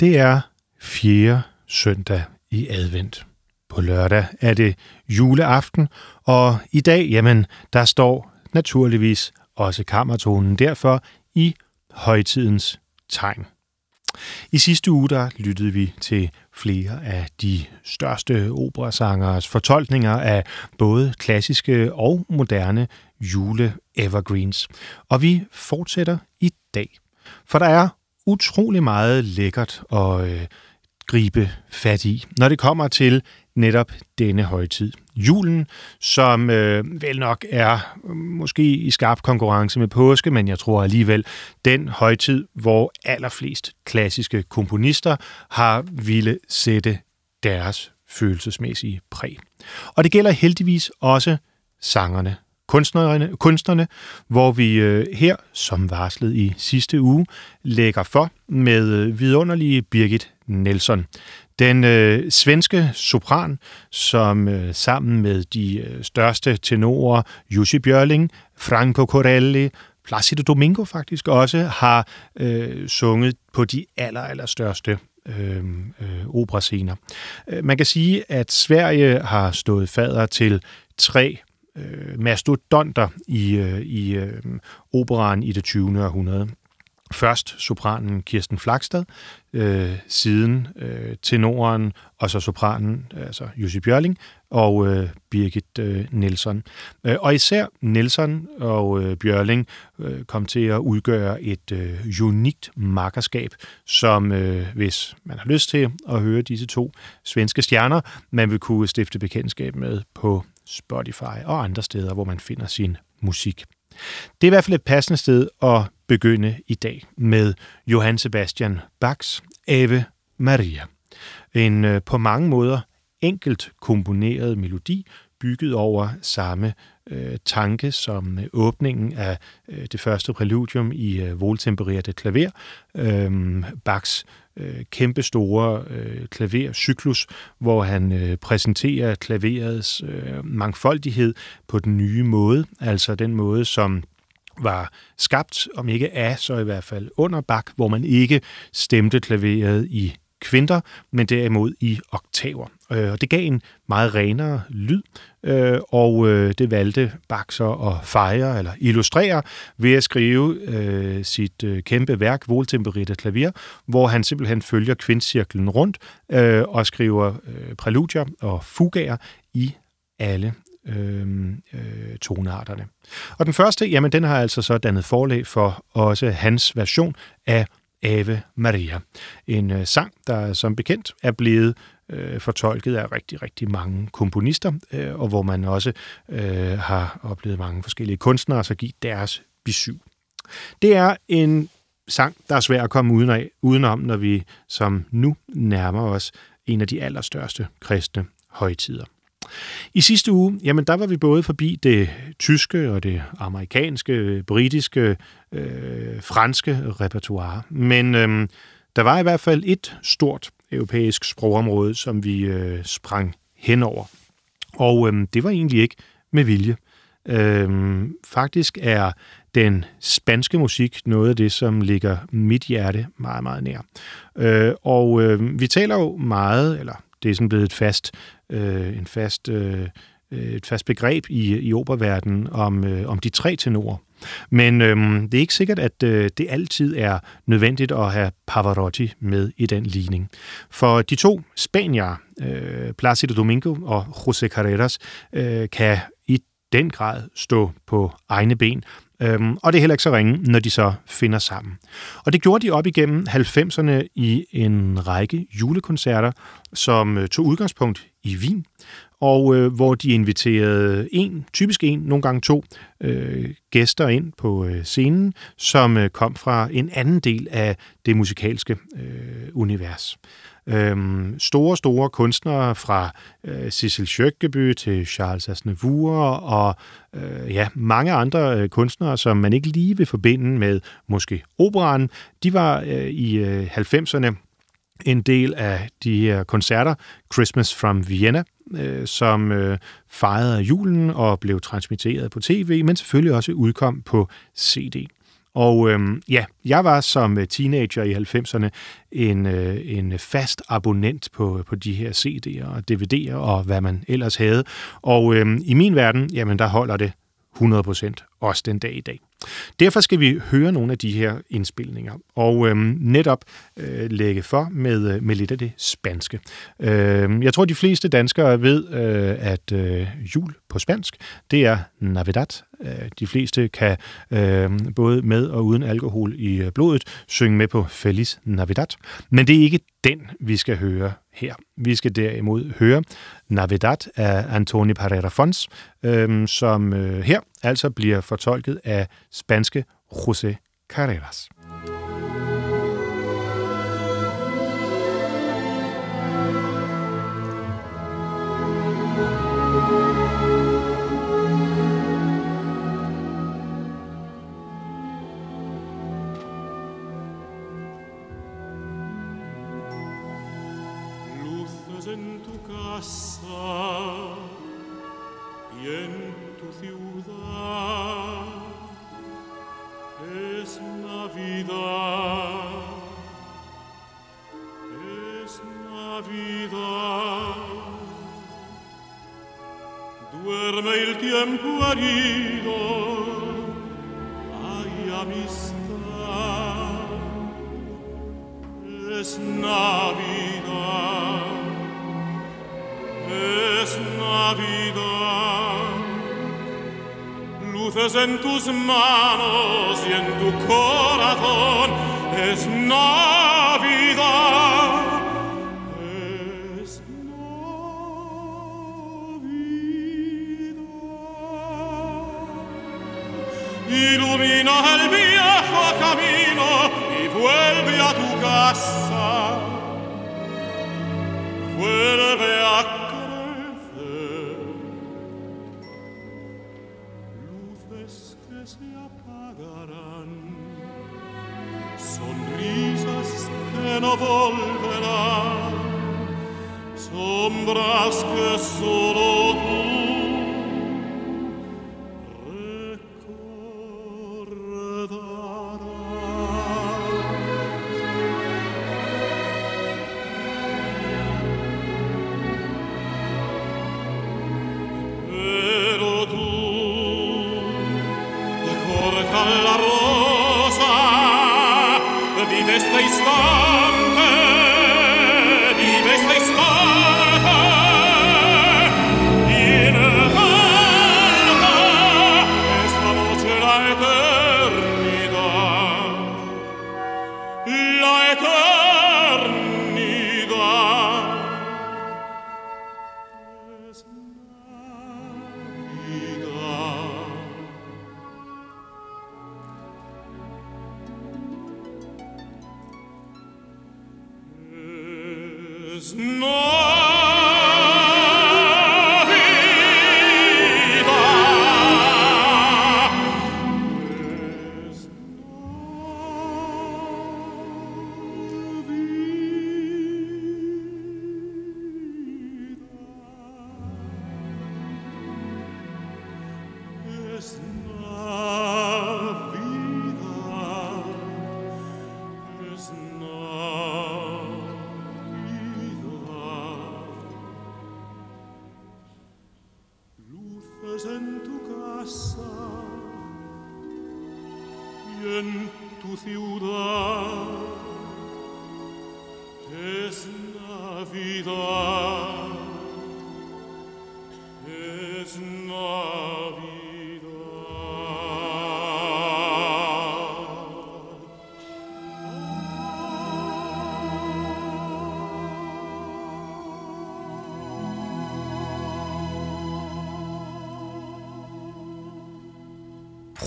Det er fjerde søndag i advent. På lørdag er det juleaften, og i dag, jamen, der står naturligvis også kammertonen derfor i højtidens tegn. I sidste uge der lyttede vi til flere af de største operasangeres fortolkninger af både klassiske og moderne jule-evergreens. Og vi fortsætter i dag, for der er utrolig meget lækkert at øh, gribe fat i, når det kommer til netop denne højtid. Julen, som øh, vel nok er øh, måske i skarp konkurrence med påske, men jeg tror alligevel den højtid, hvor allerflest klassiske komponister har ville sætte deres følelsesmæssige præg. Og det gælder heldigvis også sangerne kunstnerne, kunstnerne hvor vi øh, her, som varslet i sidste uge, lægger for med øh, vidunderlige Birgit Nelson. Den øh, svenske sopran, som øh, sammen med de øh, største tenorer, Jussi Björling, Franco Corelli, Placido Domingo faktisk også, har øh, sunget på de aller, aller største øh, øh, operascener. Øh, man kan sige, at Sverige har stået fader til tre øh, mastodonter i, øh, i øh, operaen i det 20. århundrede. Først sopranen Kirsten Flagstad, øh, siden øh, tenoren og så sopranen, altså Jussi Bjørling og øh, Birgit øh, Nielsen. Øh, og især Nielsen og øh, Bjørling øh, kom til at udgøre et øh, unikt makkerskab, som øh, hvis man har lyst til at høre disse to svenske stjerner, man vil kunne stifte bekendtskab med på Spotify og andre steder, hvor man finder sin musik. Det er i hvert fald et passende sted at begynde i dag med Johann Sebastian Bachs Ave Maria. En øh, på mange måder enkelt komponeret melodi, bygget over samme øh, tanke som øh, åbningen af øh, det første præludium i øh, voltempererte klaver, øh, Bachs øh, kæmpe store øh, klavercyklus, hvor han øh, præsenterer klaverets øh, mangfoldighed på den nye måde, altså den måde, som var skabt, om ikke af, så i hvert fald under bak, hvor man ikke stemte klaveret i kvinter, men derimod i oktaver. Øh, og det gav en meget renere lyd, øh, og øh, det valgte Bach så at fejre eller illustrere ved at skrive øh, sit øh, kæmpe værk, Voltempererte Klavier, hvor han simpelthen følger kvintcirklen rundt øh, og skriver præludier og fugaer i alle øh, øh. Og den første, jamen den har altså så dannet forlæg for også hans version af Ave Maria. En øh, sang, der som bekendt er blevet øh, fortolket af rigtig, rigtig mange komponister, øh, og hvor man også øh, har oplevet mange forskellige kunstnere så give deres besøg. Det er en sang, der er svær at komme uden af, udenom, når vi som nu nærmer os en af de allerstørste kristne højtider. I sidste uge, jamen der var vi både forbi det tyske og det amerikanske, britiske, øh, franske repertoire. Men øh, der var i hvert fald et stort europæisk sprogområde, som vi øh, sprang henover. Og øh, det var egentlig ikke med vilje. Øh, faktisk er den spanske musik noget af det, som ligger mit hjerte meget, meget nær. Øh, og øh, vi taler jo meget, eller det er sådan blevet et fast, øh, en fast, øh, øh et fast begreb i, i operverdenen om, øh, om de tre tenorer. Men øhm, det er ikke sikkert, at øh, det altid er nødvendigt at have Pavarotti med i den ligning. For de to spanier, øh, Placido Domingo og José Carreras, øh, kan i den grad stå på egne ben, Øhm, og det er heller ikke så ringe, når de så finder sammen. Og det gjorde de op igennem 90'erne i en række julekoncerter, som øh, tog udgangspunkt i Wien, og øh, hvor de inviterede en, typisk en, nogle gange to, øh, gæster ind på øh, scenen, som øh, kom fra en anden del af det musikalske øh, univers. Øhm, store, store kunstnere fra øh, Cecil Schøkkeby til Charles Aznavour og øh, ja, mange andre øh, kunstnere, som man ikke lige vil forbinde med måske operan. De var øh, i øh, 90'erne en del af de her koncerter, Christmas from Vienna, øh, som øh, fejrede julen og blev transmitteret på tv, men selvfølgelig også udkom på CD. Og øhm, ja, jeg var som øh, teenager i 90'erne en, øh, en fast abonnent på, på de her CD'er og DVD'er og hvad man ellers havde. Og øhm, i min verden, jamen der holder det 100% også den dag i dag. Derfor skal vi høre nogle af de her indspilninger, og øhm, netop øh, lægge for med, øh, med lidt af det spanske. Øh, jeg tror, de fleste danskere ved, øh, at øh, jul på spansk, det er Navidad. Øh, de fleste kan øh, både med og uden alkohol i øh, blodet synge med på Feliz Navidad. Men det er ikke den, vi skal høre her. Vi skal derimod høre Navidad af Antoni Pereira Fons, øhm, som øh, her altså bliver fortolket af spanske José Carreras. tu casa y en tu ciudad es Navidad, es Navidad. Duerme el tiempo herido, hay amistad, es Navidad. Tus manos y en tu corazón. Es Navidad. Ilumina el viejo camino y vuelve a tu casa. Vuelve a sereno volverà. Sombras che solo tu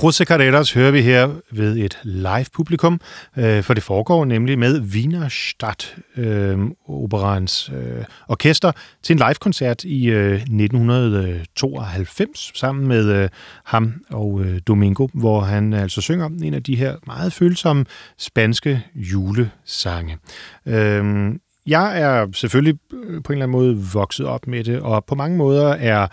José Carreras hører vi her ved et live-publikum, øh, for det foregår nemlig med Wienerstadt øh, Operans øh, orkester til en live-koncert i øh, 1992 sammen med øh, ham og øh, Domingo, hvor han altså synger en af de her meget følsomme spanske julesange. Øh, jeg er selvfølgelig øh, på en eller anden måde vokset op med det, og på mange måder er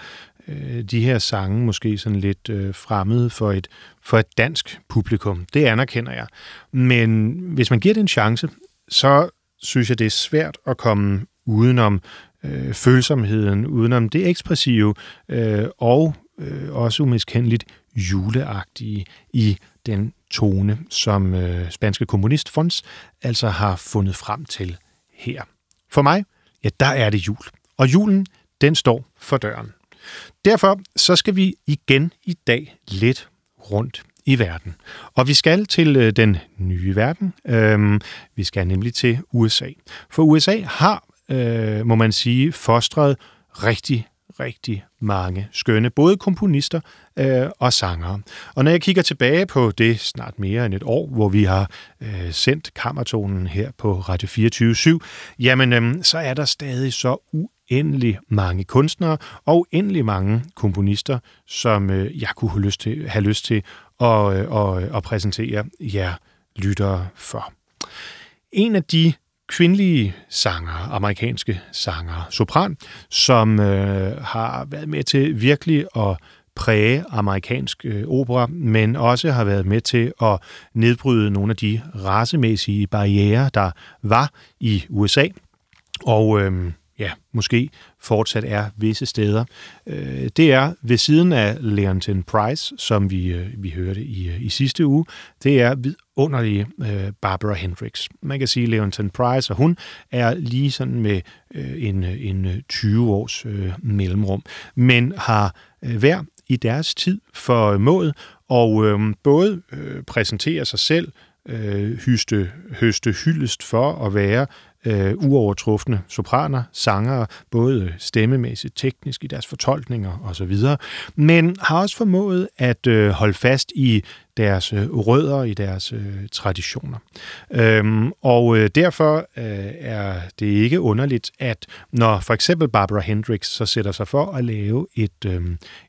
øh, de her sange måske sådan lidt øh, fremmede for et, for et dansk publikum. Det anerkender jeg. Men hvis man giver det en chance, så synes jeg, det er svært at komme udenom øh, følsomheden, udenom det ekspressive øh, og øh, også umiskendeligt juleagtige i den tone, som øh, Spanske Kommunist Fonds altså har fundet frem til her. For mig, ja, der er det jul. Og julen, den står for døren. Derfor så skal vi igen i dag lidt rundt i verden. Og vi skal til øh, den nye verden. Øhm, vi skal nemlig til USA. For USA har, øh, må man sige, fostret rigtig, rigtig mange skønne, både komponister øh, og sangere. Og når jeg kigger tilbage på det snart mere end et år, hvor vi har øh, sendt kammertonen her på Radio 24 jamen øh, så er der stadig så uendelig mange kunstnere og uendelig mange komponister, som øh, jeg kunne have lyst til, have lyst til at, øh, at, øh, at præsentere jer lyttere for. En af de kvindelige sanger, amerikanske sanger, sopran, som øh, har været med til virkelig at præge amerikansk øh, opera, men også har været med til at nedbryde nogle af de racemæssige barriere, der var i USA. Og øh, ja, måske fortsat er visse steder. Øh, det er ved siden af Leontin Price, som vi, øh, vi hørte i, øh, i sidste uge, det er vidunderlige øh, Barbara Hendricks. Man kan sige, at Leontin Price og hun er lige sådan med øh, en, en 20 års mellemrum, men har hver i deres tid formået og øh, både øh, præsentere sig selv, øh, hyste, høste hyldest for at være øh, uovertrufne sopraner, sangere, både stemmemæssigt, teknisk i deres fortolkninger osv., men har også formået at øh, holde fast i deres øh, rødder, i deres øh, traditioner. Øhm, og øh, derfor øh, er det ikke underligt, at når for eksempel Barbara Hendricks så sætter sig for at lave et, øh,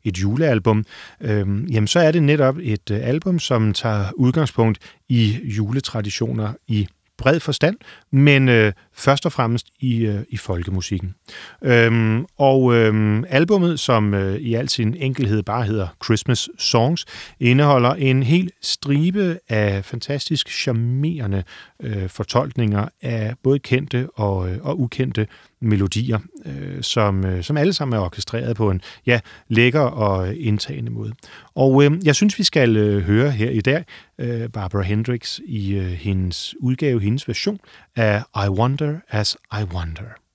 et julealbum, øh, jamen så er det netop et øh, album, som tager udgangspunkt i juletraditioner i bred forstand, men øh, først og fremmest i, øh, i folkemusikken. Øhm, og øhm, albummet, som øh, i al sin enkelhed bare hedder Christmas Songs, indeholder en hel stribe af fantastisk charmerende øh, fortolkninger af både kendte og, øh, og ukendte melodier, øh, som, øh, som alle sammen er orkestreret på en ja, lækker og indtagende måde. Og øh, jeg synes, vi skal øh, høre her i dag øh, Barbara Hendricks i øh, hendes udgave, hendes version af I Wonder As I Wonder.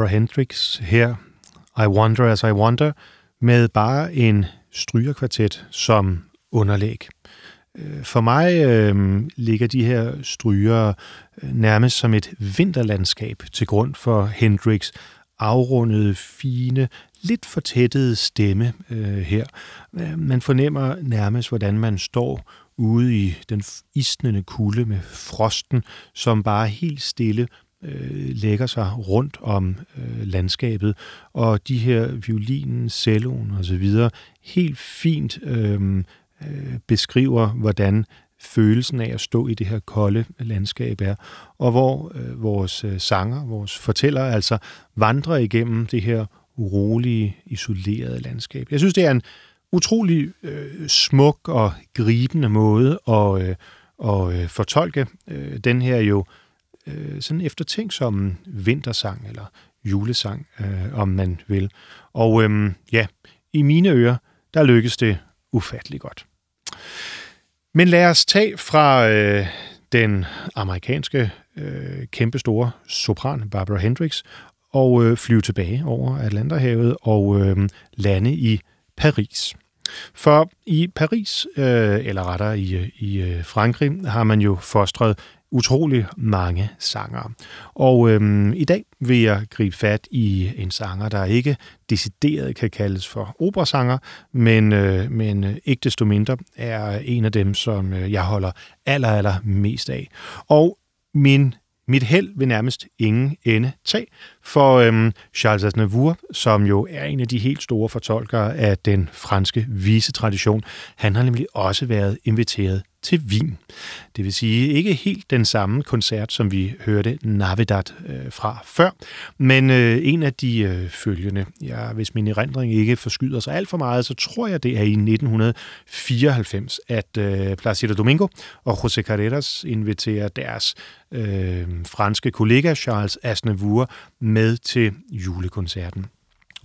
Barbara Hendricks her, I Wonder As I Wonder, med bare en strygerkvartet som underlæg. Øh, for mig øh, ligger de her stryger øh, nærmest som et vinterlandskab til grund for Hendrix afrundede, fine, lidt fortættede stemme øh, her. Øh, man fornemmer nærmest, hvordan man står ude i den isnende kulde med frosten, som bare helt stille øh, lægger sig rundt om øh, landskabet, og de her violinen, celloen og så videre helt fint øh, øh, beskriver, hvordan følelsen af at stå i det her kolde landskab er, og hvor øh, vores øh, sanger, vores fortæller altså vandrer igennem det her urolige, isolerede landskab. Jeg synes, det er en utrolig øh, smuk og gribende måde at, øh, at øh, fortolke øh, den her jo øh, sådan eftertænksomme vintersang, eller julesang, øh, om man vil. Og øh, ja, i mine ører, der lykkes det ufattelig godt. Men lad os tage fra øh, den amerikanske øh, kæmpestore sopran Barbara Hendricks og øh, flyve tilbage over Atlanterhavet og øh, lande i Paris. For i Paris, øh, eller rettere i, øh, i øh, Frankrig, har man jo fostret utrolig mange sanger. Og øhm, i dag vil jeg gribe fat i en sanger, der ikke decideret kan kaldes for operasanger, men, øh, men øh, ikke desto mindre er en af dem, som øh, jeg holder aller, aller mest af. Og min mit held vil nærmest ingen ende tage, for øhm, Charles Aznavour, som jo er en af de helt store fortolkere af den franske visetradition, han har nemlig også været inviteret til Wien. Det vil sige ikke helt den samme koncert, som vi hørte Navidad øh, fra før, men øh, en af de øh, følgende. Ja, hvis min erindring ikke forskyder sig alt for meget, så tror jeg, det er i 1994, at øh, Placido Domingo og José Carreras inviterer deres øh, franske kollega Charles Aznavour med til julekoncerten.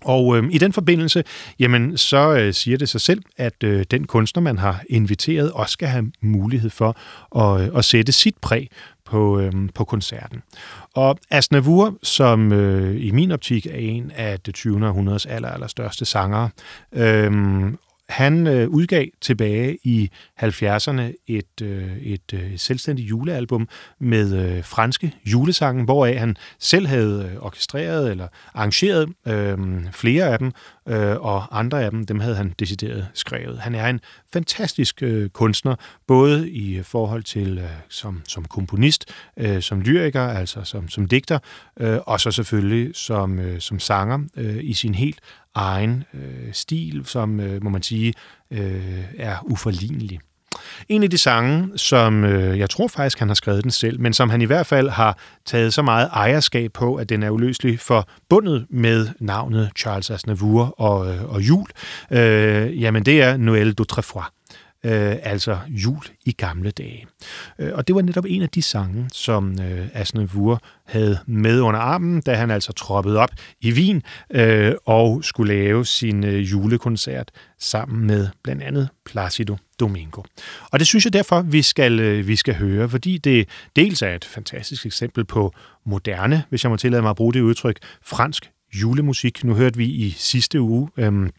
Og øh, i den forbindelse, jamen, så øh, siger det sig selv, at øh, den kunstner, man har inviteret, også skal have mulighed for at, øh, at sætte sit præg på, øh, på koncerten. Og Asnavour, som øh, i min optik er en af det 20. århundredes aller, aller største sangere, øh, han øh, udgav tilbage i 70'erne et, øh, et øh, selvstændigt julealbum med øh, franske julesange, hvoraf han selv havde øh, orkestreret eller arrangeret øh, flere af dem, øh, og andre af dem, dem havde han decideret skrevet. Han er en fantastisk øh, kunstner, både i forhold til øh, som, som komponist, øh, som lyriker, altså som, som digter, øh, og så selvfølgelig som, øh, som sanger øh, i sin helt egen øh, stil, som, øh, må man sige, øh, er uforlignelig. En af de sange, som øh, jeg tror faktisk, han har skrevet den selv, men som han i hvert fald har taget så meget ejerskab på, at den er uløselig forbundet med navnet Charles Aznavour og, øh, og jul, øh, jamen det er Noël d'Autrefois øh, altså jul i gamle dage. Øh, og det var netop en af de sange, som øh, Asnevur havde med under armen, da han altså troppede op i Wien øh, og skulle lave sin øh, julekoncert sammen med blandt andet Placido Domingo. Og det synes jeg derfor, vi skal, øh, vi skal høre, fordi det dels er et fantastisk eksempel på moderne, hvis jeg må tillade mig at bruge det udtryk, fransk julemusik. Nu hørte vi i sidste uge øh,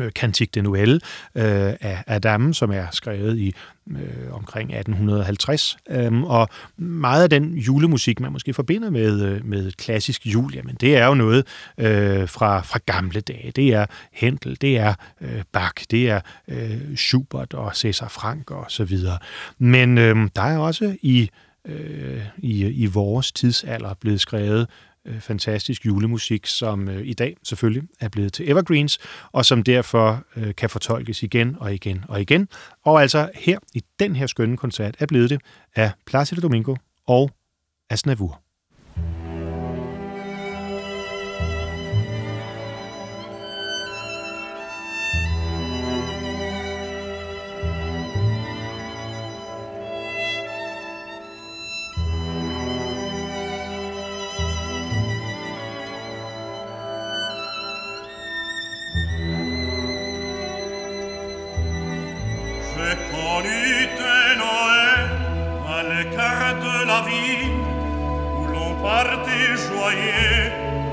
Øh, Cantique de Noël øh, af Adam, som er skrevet i øh, omkring 1850. Øhm, og meget af den julemusik, man måske forbinder med, øh, med klassisk jul, jamen det er jo noget øh, fra, fra gamle dage. Det er Händel, det er øh, Bach, det er øh, Schubert og César Frank og så videre. Men øh, der er også i, øh, i, i vores tidsalder blevet skrevet øh, fantastisk julemusik, som øh, i dag selvfølgelig er blevet til evergreens, og som derfor øh, kan fortolkes igen og igen og igen. Og altså her i den her skønne koncert er blevet det af Placido Domingo og Asnavour. Où l'on partait joyeux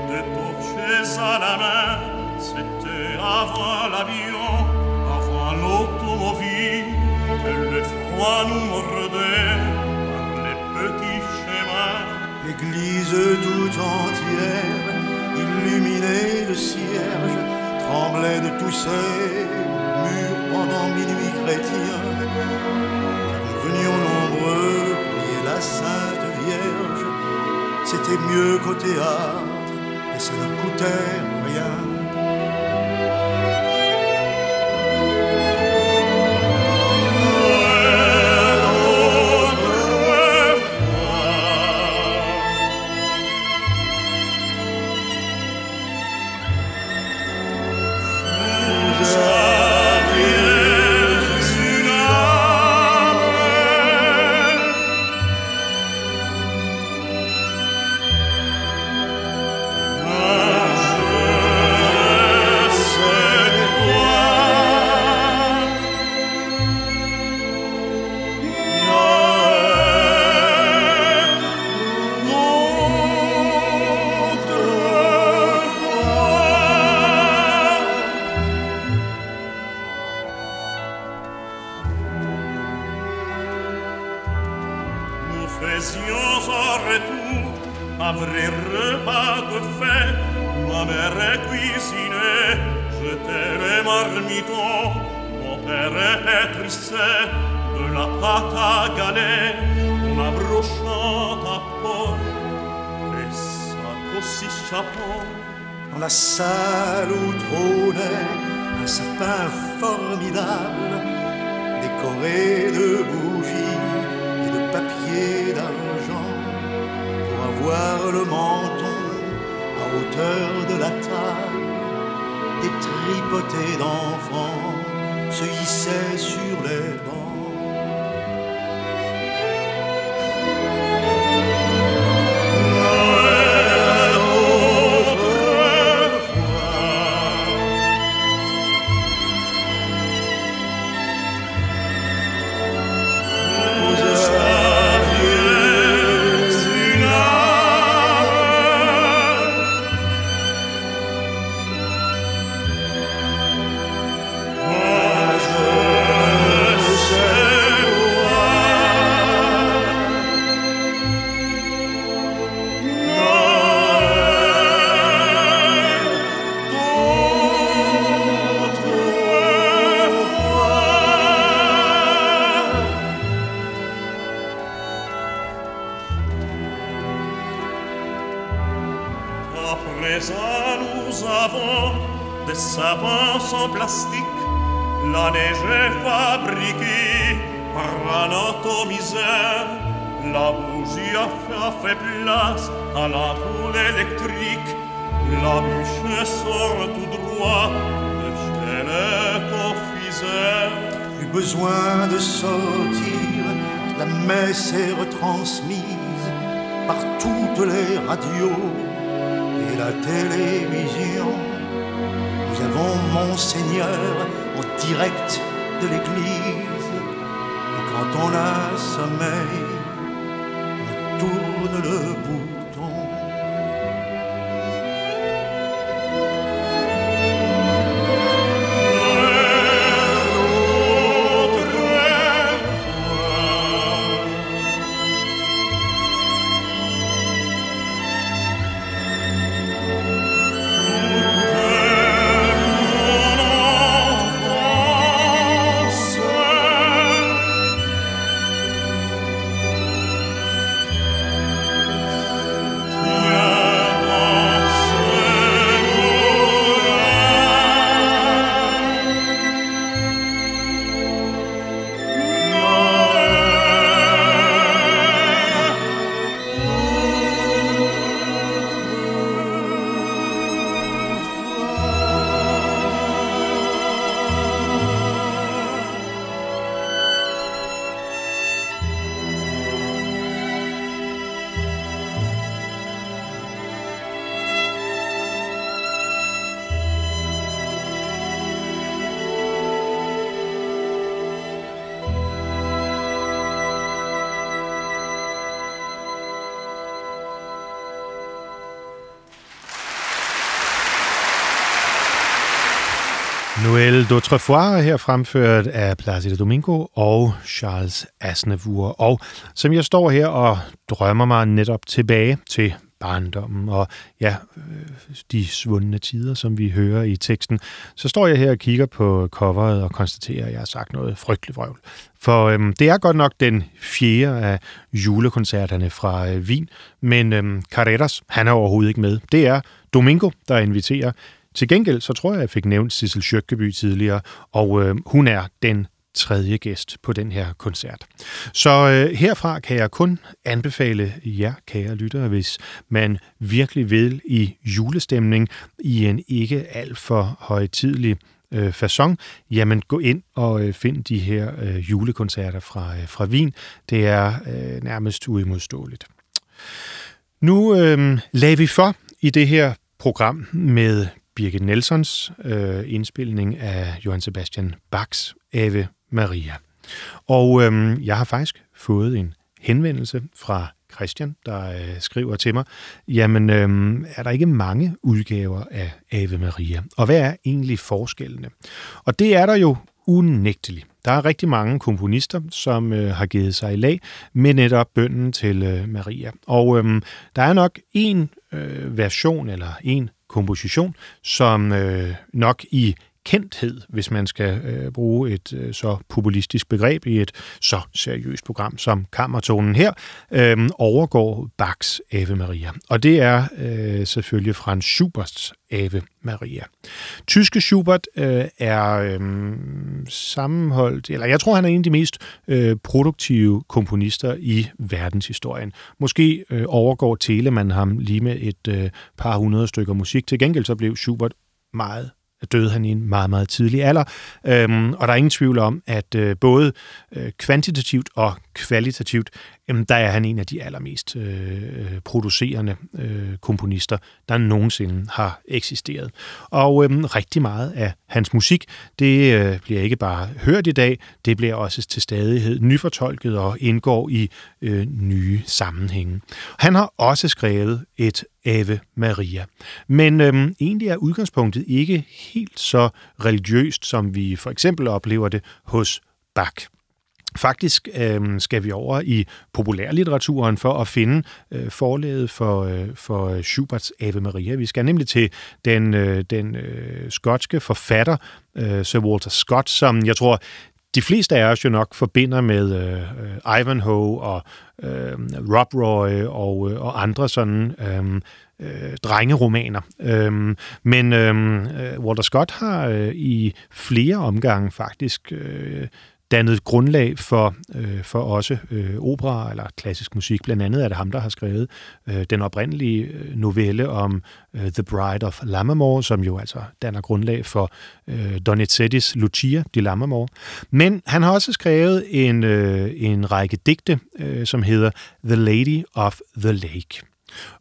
de torches à la main. C'était avant l'avion, avant l'automobile, que le froid nous mordait par les petits chemins. L'église tout entière, illuminée de cierges, tremblait de tous ces murs pendant minuit chrétien. Nous venions nombreux la Sainte Vierge. C'était mieux qu'au théâtre, et ça ne coûtait Dans la salle où trônait un sapin formidable, décoré de bougies et de papier d'argent, pour avoir le menton à hauteur de la table, des tripotés d'enfants se hissaient sur les Monseigneur en direct de l'église. Et quand on a sommeil, on tourne le bouton. d'Autrefois her fremført af Placido Domingo og Charles Aznavour. Og som jeg står her og drømmer mig netop tilbage til barndommen og ja, øh, de svundne tider, som vi hører i teksten, så står jeg her og kigger på coveret og konstaterer, at jeg har sagt noget frygteligt vrøvl. For øhm, det er godt nok den fjerde af julekoncerterne fra øh, Wien, men øhm, Carreras, han er overhovedet ikke med. Det er Domingo, der inviterer til gengæld, så tror jeg, jeg fik nævnt Sissel Sjøkkeby tidligere, og øh, hun er den tredje gæst på den her koncert. Så øh, herfra kan jeg kun anbefale jer, kære lyttere, hvis man virkelig vil i julestemning i en ikke alt for højtidlig øh, façon, jamen gå ind og øh, find de her øh, julekoncerter fra, øh, fra Wien. Det er øh, nærmest uimodståeligt. Nu øh, lagde vi for i det her program med Birgit Nelsons øh, indspilning af Johann Sebastian Bachs Ave Maria. Og øh, jeg har faktisk fået en henvendelse fra Christian, der øh, skriver til mig, jamen øh, er der ikke mange udgaver af Ave Maria? Og hvad er egentlig forskellene? Og det er der jo unægteligt. Der er rigtig mange komponister, som øh, har givet sig i lag med netop bønden til øh, Maria. Og øh, der er nok en øh, version eller en komposition, som øh, nok i kendthed, hvis man skal øh, bruge et øh, så populistisk begreb i et så seriøst program som Kammertonen her, øh, overgår Bachs Ave Maria. Og det er øh, selvfølgelig Franz Schuberts Ave Maria. Tyske Schubert øh, er øh, sammenholdt, eller jeg tror, han er en af de mest øh, produktive komponister i verdenshistorien. Måske øh, overgår Telemann ham lige med et øh, par hundrede stykker musik. Til gengæld så blev Schubert meget døde han i en meget, meget tidlig alder. Øhm, og der er ingen tvivl om, at øh, både øh, kvantitativt og kvalitativt, jamen, der er han en af de allermest øh, øh, producerende øh, komponister, der nogensinde har eksisteret. Og øh, rigtig meget af hans musik, det øh, bliver ikke bare hørt i dag, det bliver også til stadighed nyfortolket og indgår i øh, nye sammenhænge. Han har også skrevet et Ave Maria. Men øhm, egentlig er udgangspunktet ikke helt så religiøst, som vi for eksempel oplever det hos Bach. Faktisk øh, skal vi over i populærlitteraturen for at finde øh, forlaget for, øh, for Schuberts Ave Maria. Vi skal nemlig til den, øh, den øh, skotske forfatter, øh, Sir Walter Scott, som jeg tror, de fleste af os jo nok forbinder med øh, øh Ivanhoe og øh, Rob Roy og, øh, og andre sådan øh, øh, drengeromaner. Øh, men øh, øh Walter Scott har øh, i flere omgange faktisk øh, dannet grundlag for, øh, for også øh, opera eller klassisk musik. Blandt andet er det ham, der har skrevet øh, den oprindelige øh, novelle om øh, The Bride of Lammermoor, som jo altså danner grundlag for øh, Donizettis Lucia di Lammermoor. Men han har også skrevet en, øh, en række digte, øh, som hedder The Lady of the Lake.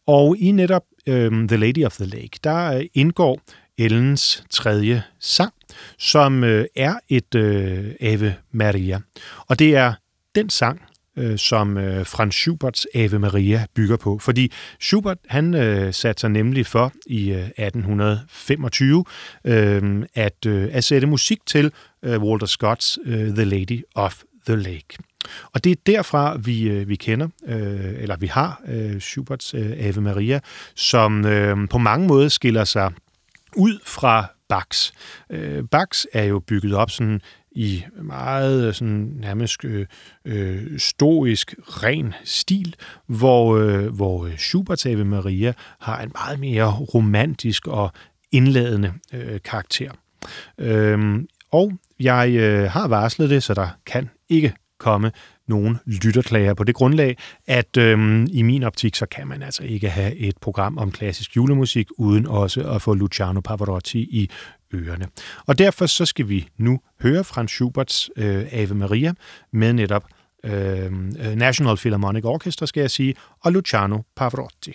Og i netop øh, The Lady of the Lake, der øh, indgår Ellens tredje sang, som øh, er et øh, Ave Maria. Og det er den sang, øh, som øh, Franz Schuberts Ave Maria bygger på. Fordi Schubert han øh, satte sig nemlig for i øh, 1825 øh, at, øh, at sætte musik til øh, Walter Scotts øh, The Lady of the Lake. Og det er derfra, vi, øh, vi kender, øh, eller vi har øh, Schuberts øh, Ave Maria, som øh, på mange måder skiller sig ud fra Bax. Øh, Bax er jo bygget op sådan i meget øh, sådan nærmest øh, øh, stoisk, ren stil, hvor, øh, hvor øh, Schuberts Ave Maria har en meget mere romantisk og indladende øh, karakter. Øh, og jeg øh, har varslet det, så der kan ikke komme nogen lytterklager på det grundlag, at øhm, i min optik, så kan man altså ikke have et program om klassisk julemusik, uden også at få Luciano Pavarotti i ørerne. Og derfor så skal vi nu høre Franz Schuberts øh, Ave Maria med netop øh, National Philharmonic Orchestra, skal jeg sige, og Luciano Pavarotti.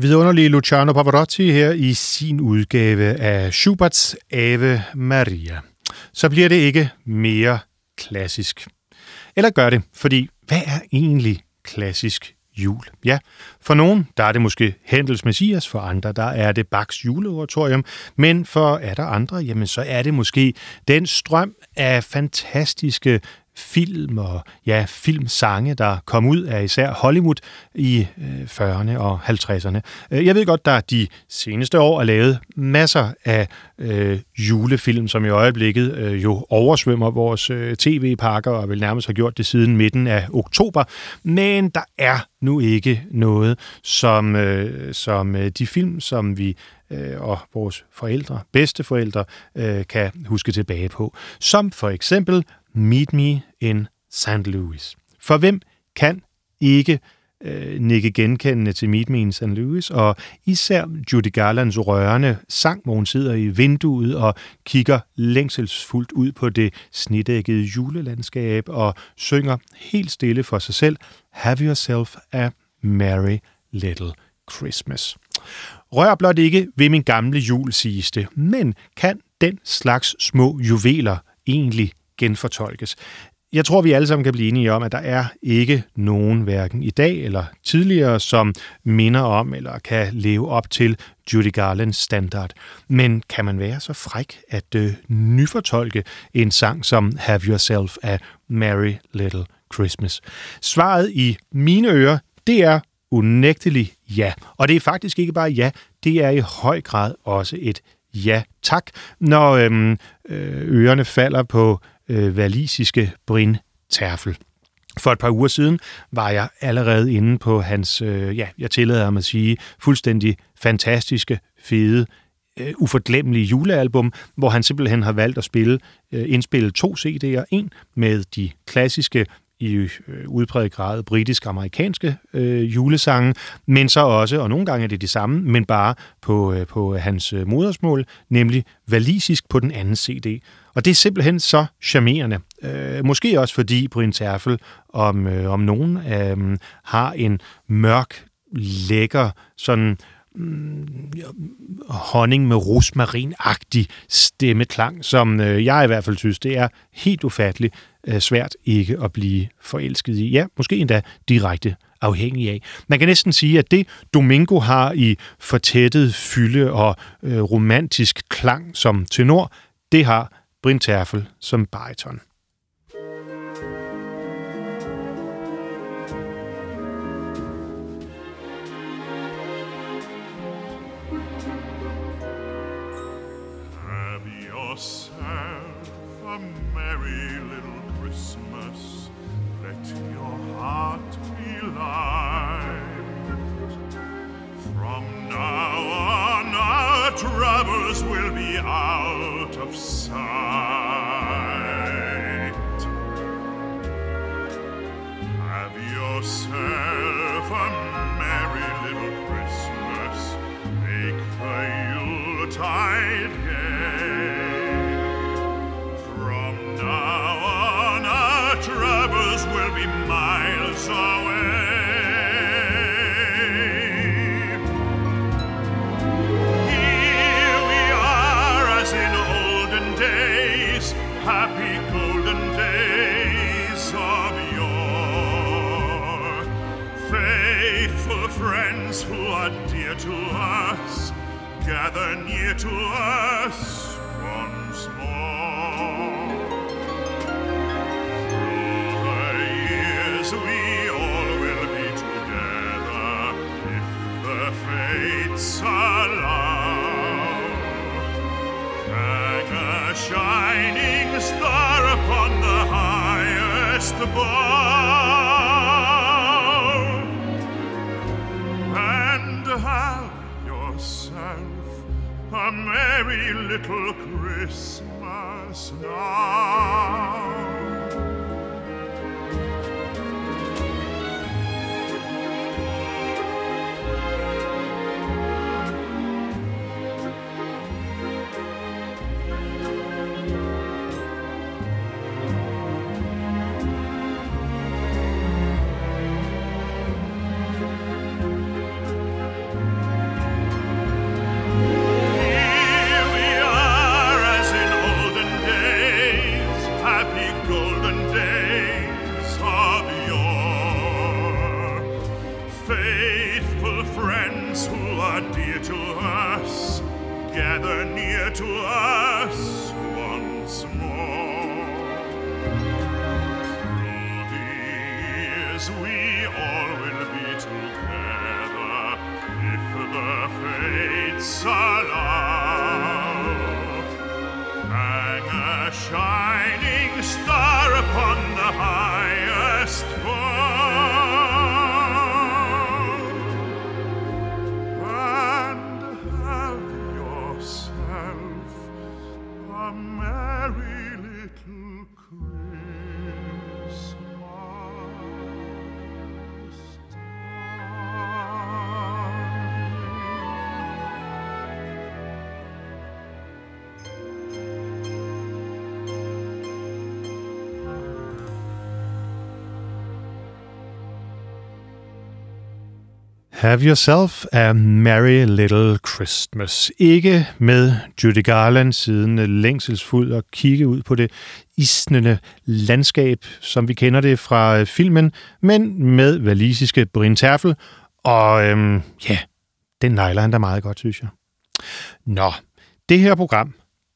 Vidunderlige Luciano Pavarotti her i sin udgave af Schuberts Ave Maria. Så bliver det ikke mere klassisk. Eller gør det, fordi hvad er egentlig klassisk jul? Ja, for nogen der er det måske Händels Messias, for andre der er det Bachs juleoratorium, men for er der andre, jamen så er det måske den strøm af fantastiske film og ja, filmsange, der kom ud af især Hollywood i øh, 40'erne og 50'erne. Øh, jeg ved godt, der de seneste år er lavet masser af øh, julefilm, som i øjeblikket øh, jo oversvømmer vores øh, tv-pakker og vil nærmest have gjort det siden midten af oktober. Men der er nu ikke noget som, øh, som øh, de film, som vi øh, og vores forældre, bedsteforældre, øh, kan huske tilbage på. Som for eksempel Meet Me in St. Louis. For hvem kan ikke øh, nikke genkendende til Meet Me in St. Louis, og især Judy Garlands rørende sang, hvor hun sidder i vinduet og kigger længselsfuldt ud på det snedækkede julelandskab og synger helt stille for sig selv, Have yourself a merry little Christmas. Rør blot ikke ved min gamle jul, siges det, men kan den slags små juveler egentlig genfortolkes. Jeg tror, vi alle sammen kan blive enige om, at der er ikke nogen, hverken i dag eller tidligere, som minder om eller kan leve op til Judy Garlands standard. Men kan man være så fræk at øh, nyfortolke en sang som Have Yourself a Merry Little Christmas? Svaret i mine ører, det er unægteligt ja. Og det er faktisk ikke bare ja, det er i høj grad også et ja tak, når øhm, øh, ørerne falder på øh, valisiske Brin Terfel. For et par uger siden var jeg allerede inde på hans, øh, ja, jeg tillader mig at sige, fuldstændig fantastiske, fede, øh, uforglemmelige julealbum, hvor han simpelthen har valgt at spille, øh, indspille to CD'er. En med de klassiske i øh, udpræget grad britisk-amerikanske øh, julesange, men så også, og nogle gange er det de samme, men bare på, øh, på hans øh, modersmål, nemlig valisisk på den anden CD. Og det er simpelthen så charmerende. Øh, måske også fordi Bryn Terfel om, øh, om nogen øh, har en mørk, lækker, sådan mm, honning med rosmarin-agtig stemmeklang, som øh, jeg i hvert fald synes, det er helt ufatteligt Øh, svært ikke at blive forelsket i. Ja, måske endda direkte afhængig af. Man kan næsten sige, at det Domingo har i fortættet fylde og øh, romantisk klang som tenor, det har Brin Terfel som bariton. friends we all will be together if the fates allow. Have Yourself a Merry Little Christmas. Ikke med Judy Garland siden længselsfuld og kigge ud på det isnende landskab, som vi kender det fra øh, filmen, men med valisiske Brin Terfel. Og øhm, ja, den nejler han da meget godt, synes jeg. Nå, det her program,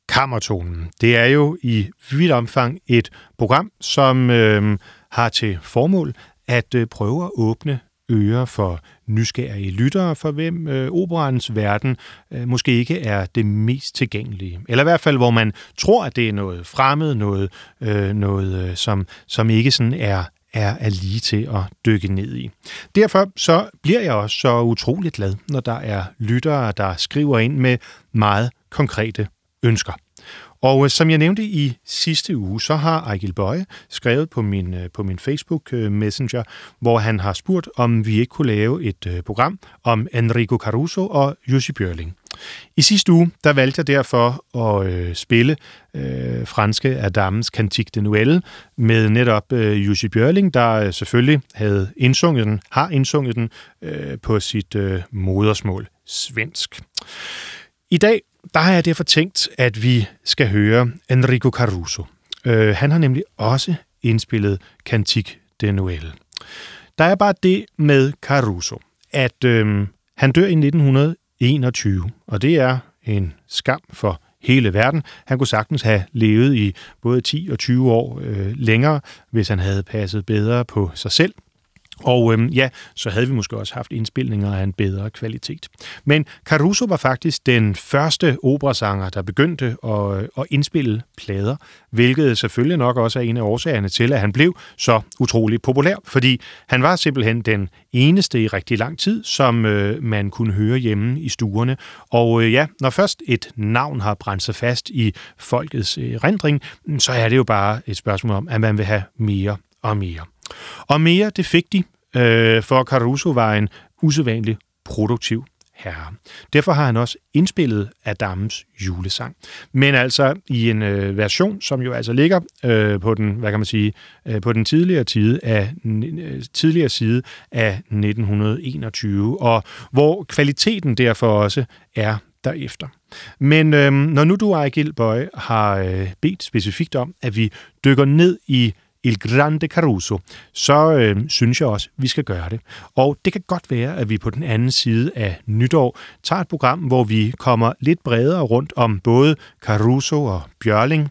Kammertonen, det er jo i vidt omfang et program, som øhm, har til formål at øh, prøve at åbne ører for nysgerrige lyttere, for hvem øh, operans verden øh, måske ikke er det mest tilgængelige. Eller i hvert fald, hvor man tror, at det er noget fremmed, noget, øh, noget øh, som, som ikke sådan er, er, er lige til at dykke ned i. Derfor så bliver jeg også så utroligt glad, når der er lyttere, der skriver ind med meget konkrete ønsker. Og øh, som jeg nævnte i sidste uge, så har Ejgil Bøje skrevet på min, øh, på min Facebook øh, Messenger, hvor han har spurgt, om vi ikke kunne lave et øh, program om Enrico Caruso og Jussi Bjørling. I sidste uge, der valgte jeg derfor at øh, spille øh, franske Adams Cantique de Noël med netop øh, Jussi Bjørling, der øh, selvfølgelig havde indsunget den, har indsunget den øh, på sit øh, modersmål, svensk. I dag der har jeg derfor tænkt, at vi skal høre Enrico Caruso. Øh, han har nemlig også indspillet Cantique de Noël. Der er bare det med Caruso, at øh, han dør i 1921, og det er en skam for hele verden. Han kunne sagtens have levet i både 10 og 20 år øh, længere, hvis han havde passet bedre på sig selv og øhm, ja, så havde vi måske også haft indspilninger af en bedre kvalitet. Men Caruso var faktisk den første operasanger, der begyndte at, øh, at indspille plader, hvilket selvfølgelig nok også er en af årsagerne til, at han blev så utrolig populær, fordi han var simpelthen den eneste i rigtig lang tid, som øh, man kunne høre hjemme i stuerne. Og øh, ja, når først et navn har brændt sig fast i folkets øh, rendring, så er det jo bare et spørgsmål om, at man vil have mere og mere. Og mere, det fik de, øh, for Caruso var en usædvanlig produktiv herre. Derfor har han også indspillet Adams julesang. Men altså i en øh, version, som jo altså ligger øh, på den, hvad kan man sige, øh, på den tidligere tid af øh, tidligere side af 1921, og hvor kvaliteten derfor også er derefter. Men øh, når nu du, Ejgil Bøje, har øh, bedt specifikt om, at vi dykker ned i Il Grande Caruso, så øh, synes jeg også, vi skal gøre det. Og det kan godt være, at vi på den anden side af nytår tager et program, hvor vi kommer lidt bredere rundt om både Caruso og Bjørling,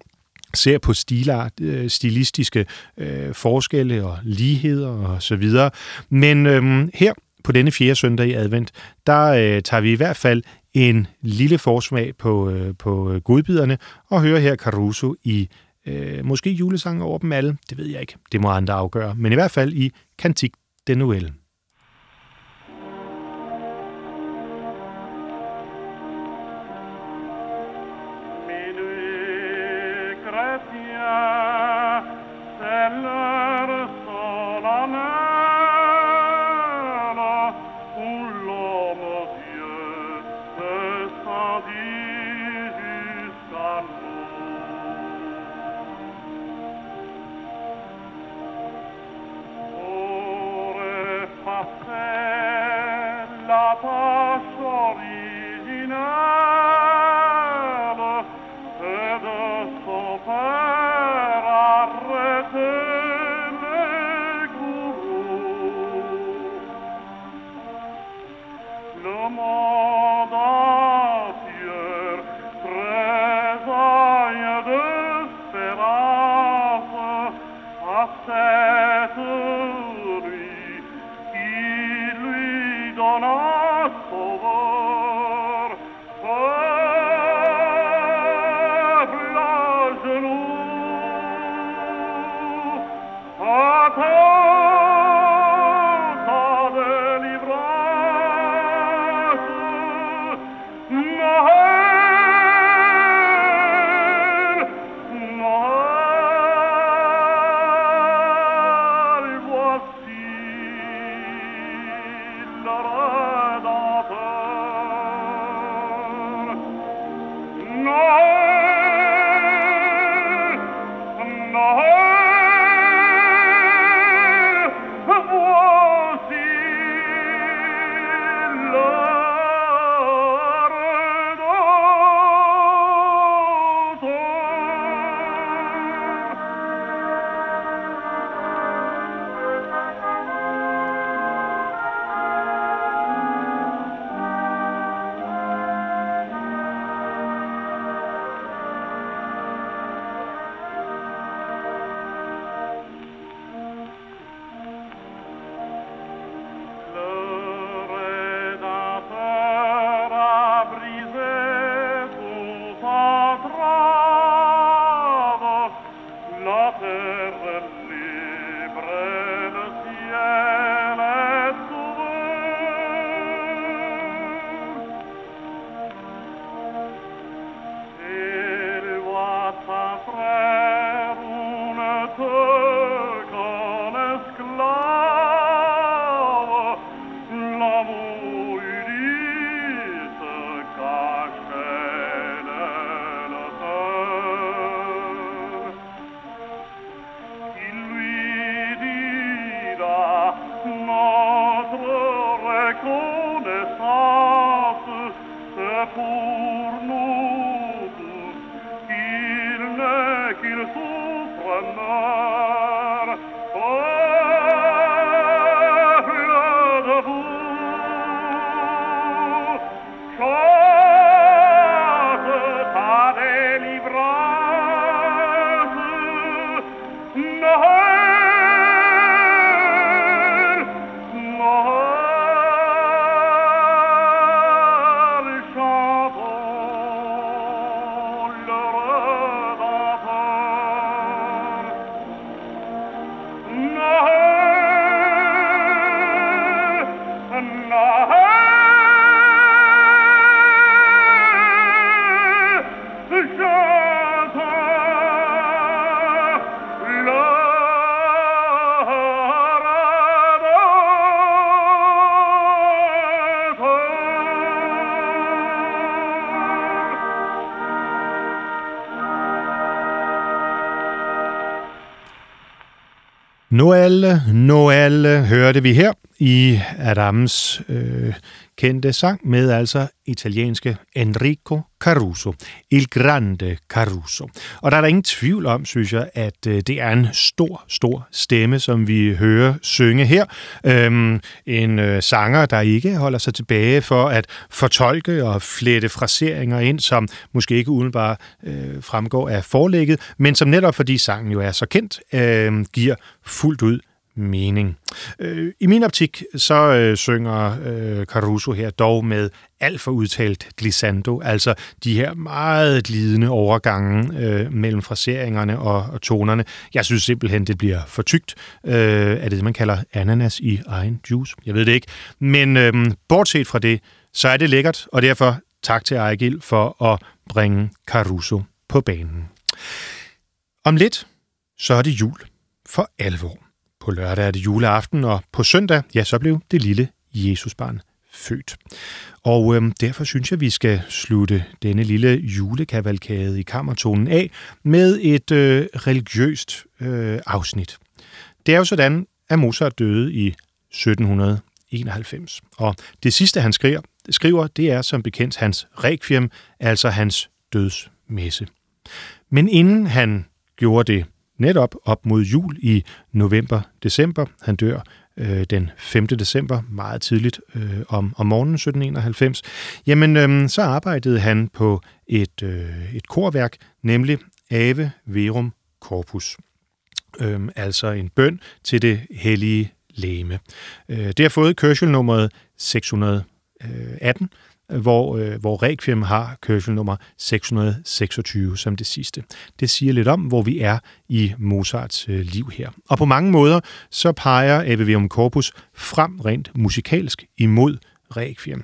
ser på stilart, øh, stilistiske øh, forskelle og ligheder og så videre. Men øh, her på denne fjerde søndag i advent, der øh, tager vi i hvert fald en lille forsmag på, øh, på godbiderne og hører her Caruso i Øh, måske julesange over dem alle, det ved jeg ikke. Det må andre afgøre. Men i hvert fald i Cantique de Noël. Noel, Noel hørte vi her i Adams øh, kendte sang med altså italienske Enrico Caruso, Il Grande Caruso. Og der er der ingen tvivl om, synes jeg, at øh, det er en stor, stor stemme, som vi hører synge her. Øhm, en øh, sanger, der ikke holder sig tilbage for at fortolke og flette fraseringer ind, som måske ikke udenbart øh, fremgår af forlægget, men som netop fordi sangen jo er så kendt, øh, giver fuldt ud mening. Øh, I min optik, så øh, synger øh, Caruso her dog med alt for udtalt glissando, altså de her meget glidende overgange øh, mellem fraseringerne og, og tonerne. Jeg synes simpelthen, det bliver for tykt. Øh, er det det, man kalder ananas i egen juice? Jeg ved det ikke. Men øh, bortset fra det, så er det lækkert, og derfor tak til Ejgil for at bringe Caruso på banen. Om lidt, så er det jul for alvor. På lørdag er det juleaften, og på søndag, ja, så blev det lille Jesusbarn født. Og øhm, derfor synes jeg, vi skal slutte denne lille julekavalkade i kammertonen af med et øh, religiøst øh, afsnit. Det er jo sådan, at Mozart døde i 1791, og det sidste, han skriver, skriver, det er som bekendt hans requiem, altså hans dødsmesse. Men inden han gjorde det, netop op mod jul i november-december. Han dør øh, den 5. december, meget tidligt øh, om, om morgenen 1791. Jamen, øh, så arbejdede han på et, øh, et korværk, nemlig Ave Verum Corpus. Øh, altså en bøn til det hellige læme. Øh, det har fået kørsel 618, hvor, øh, hvor Requiem har kørsel nummer 626 som det sidste. Det siger lidt om, hvor vi er i Mozarts øh, liv her. Og på mange måder, så peger Ave Corpus frem rent musikalsk imod Requiem.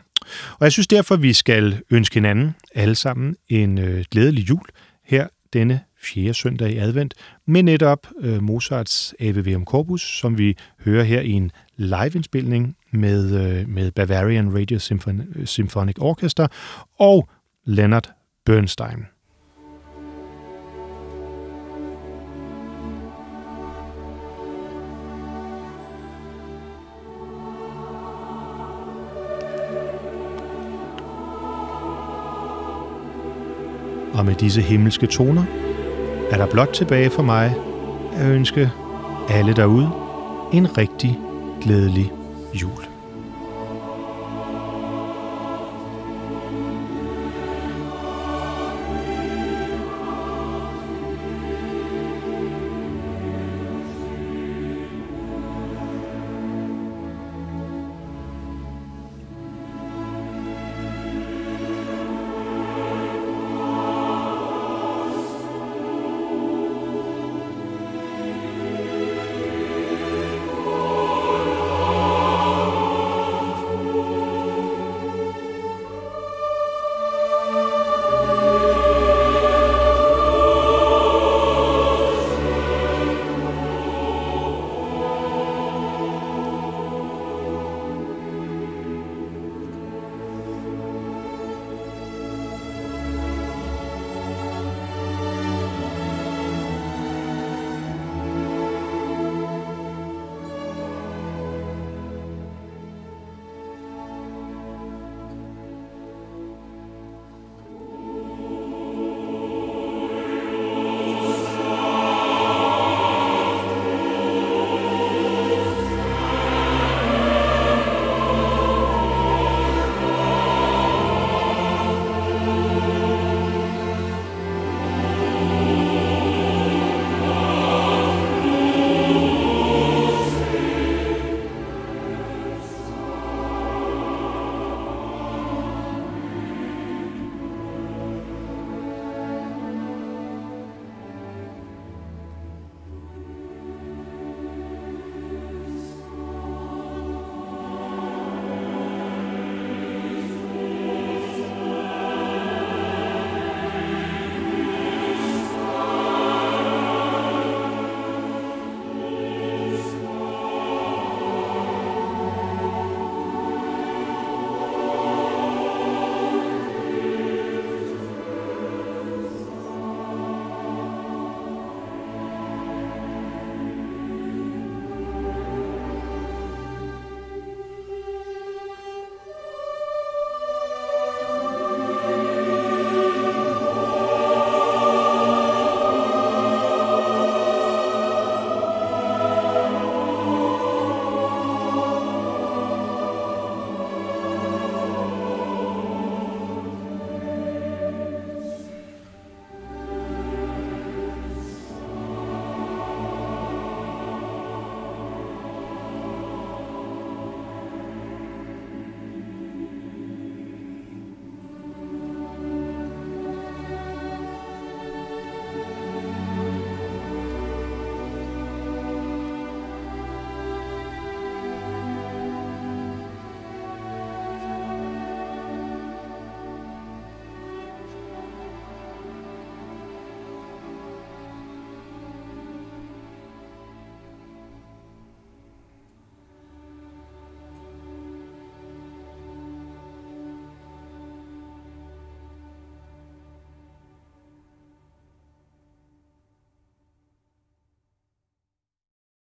Og jeg synes derfor, vi skal ønske hinanden alle sammen en øh, glædelig jul her denne fjerde søndag i advent, med netop øh, Mozarts AVVM Corpus, som vi hører her i en live-indspilning med, øh, med Bavarian Radio Symphon- Symphonic Orchestra og Leonard Bernstein. Og med disse himmelske toner er der blot tilbage for mig at ønske alle derude en rigtig glædelig jul.